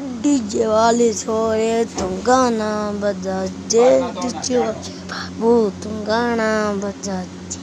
DJ वाले छोरे तुम गाना बजा जे डीजे वाले बाबू तुम गाना बजा जे